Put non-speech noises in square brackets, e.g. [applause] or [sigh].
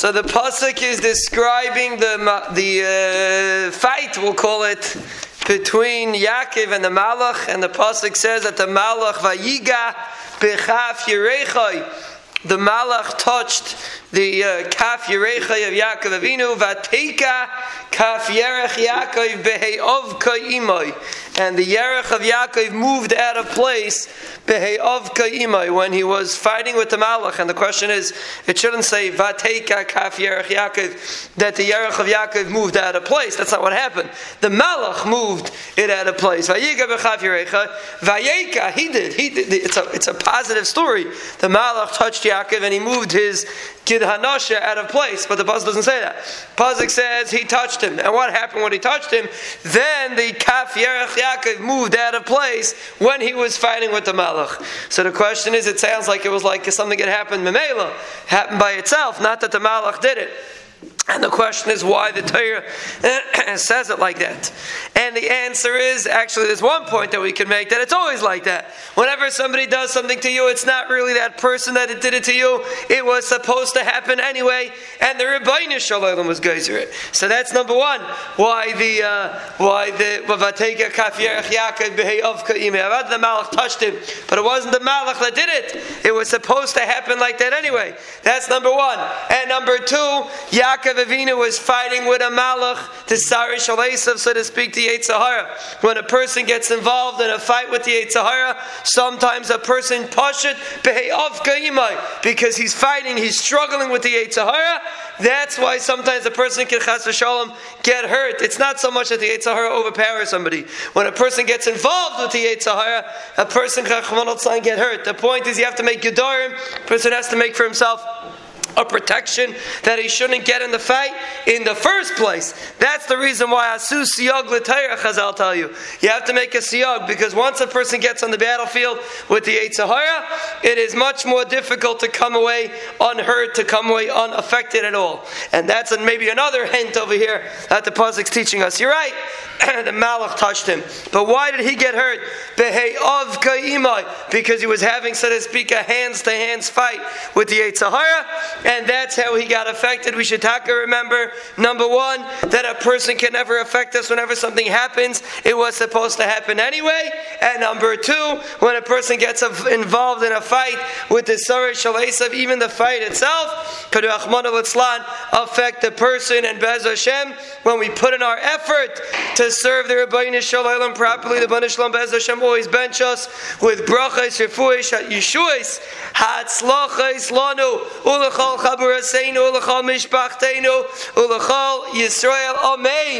So the pasuk is describing the the uh, fight, we'll call it, between Yaakov and the Malach, and the pasuk says that the Malach vayiga bechaf yirechai. The Malach touched the uh, kaf Yerechai of Yaakov Avinu, Vateka kaf Yerech Yaakov behei kaimai. And the Yerech of Yaakov moved out of place behei kaimai when he was fighting with the Malach. And the question is, it shouldn't say Vateka kaf Yerech Yaakov, that the Yerech of Yaakov moved out of place. That's not what happened. The Malach moved it out of place. Vayiga bechaf Yerechai, Vayeka, he did. He did. It's a, it's a positive story. The Malach touched Yaakov and he moved his Hanasha out of place, but the Pasuk doesn't say that. Pasuk says he touched him. And what happened when he touched him? Then the Kaf Yerech Yaakov moved out of place when he was fighting with the Malach. So the question is, it sounds like it was like something that happened Memela, happened by itself, not that the Malach did it. And the question is why the Torah uh, [clears throat] says it like that. And the answer is actually, there's one point that we can make that it's always like that. Whenever somebody does something to you, it's not really that person that it did it to you. It was supposed to happen anyway, and the Ribono Shel Olam was geyser it. So that's number one. Why the uh, why the Vavateka Kafierach Yaakov Beheyovka Ime. The Malach touched him, but it wasn't the Malach that did it. It was supposed to happen like that anyway. That's number one. And number two, Yaakov Avinu was fighting with a malach to Saro Shel Eisav, so to speak, to Yetzirah. When a person gets involved in a fight with the Yetzirah, sometimes a person pashit of kaimai because he's fighting, he's struggling with the Yetzirah. That's why sometimes a person can chas v'shalom get hurt. It's not so much that the Yetzirah overpowers somebody. When a person gets involved with the Yetzirah, a person can get hurt. The point is you have to make gedarim. A person has to make for himself a protection that he shouldn't get in the fight in the first place. That's the reason why asu l'tayra chazal tell you. You have to make a siyog because once a person gets on the battlefield with the Yetzer Hara, it is much more difficult to come away unhurt, to come away unaffected at all. And that's maybe another hint over here that the pasuk's teaching us. You're right, [clears throat] the Malach touched him. But why did he get hurt? Because he was having, so to speak, a hands to hands fight with the Yetzer Hara and that's how he got affected. We should taka remember number one that a person can never affect us whenever something happens. It was supposed to happen anyway. And number two, when a person gets involved in a fight with the Saro Shel Eisav, even the fight itself could affect the person and Bez Hashem when we put in our effort to serve the Ribono Shel Olam properly. The Banish Shalom Bez Hashem always bench us with brachas, refuish, yeshuas, hatzlachas, lanu, ulachal chaburaseinu, ulachal mishpachteinu, ulachal Yisrael. Amen.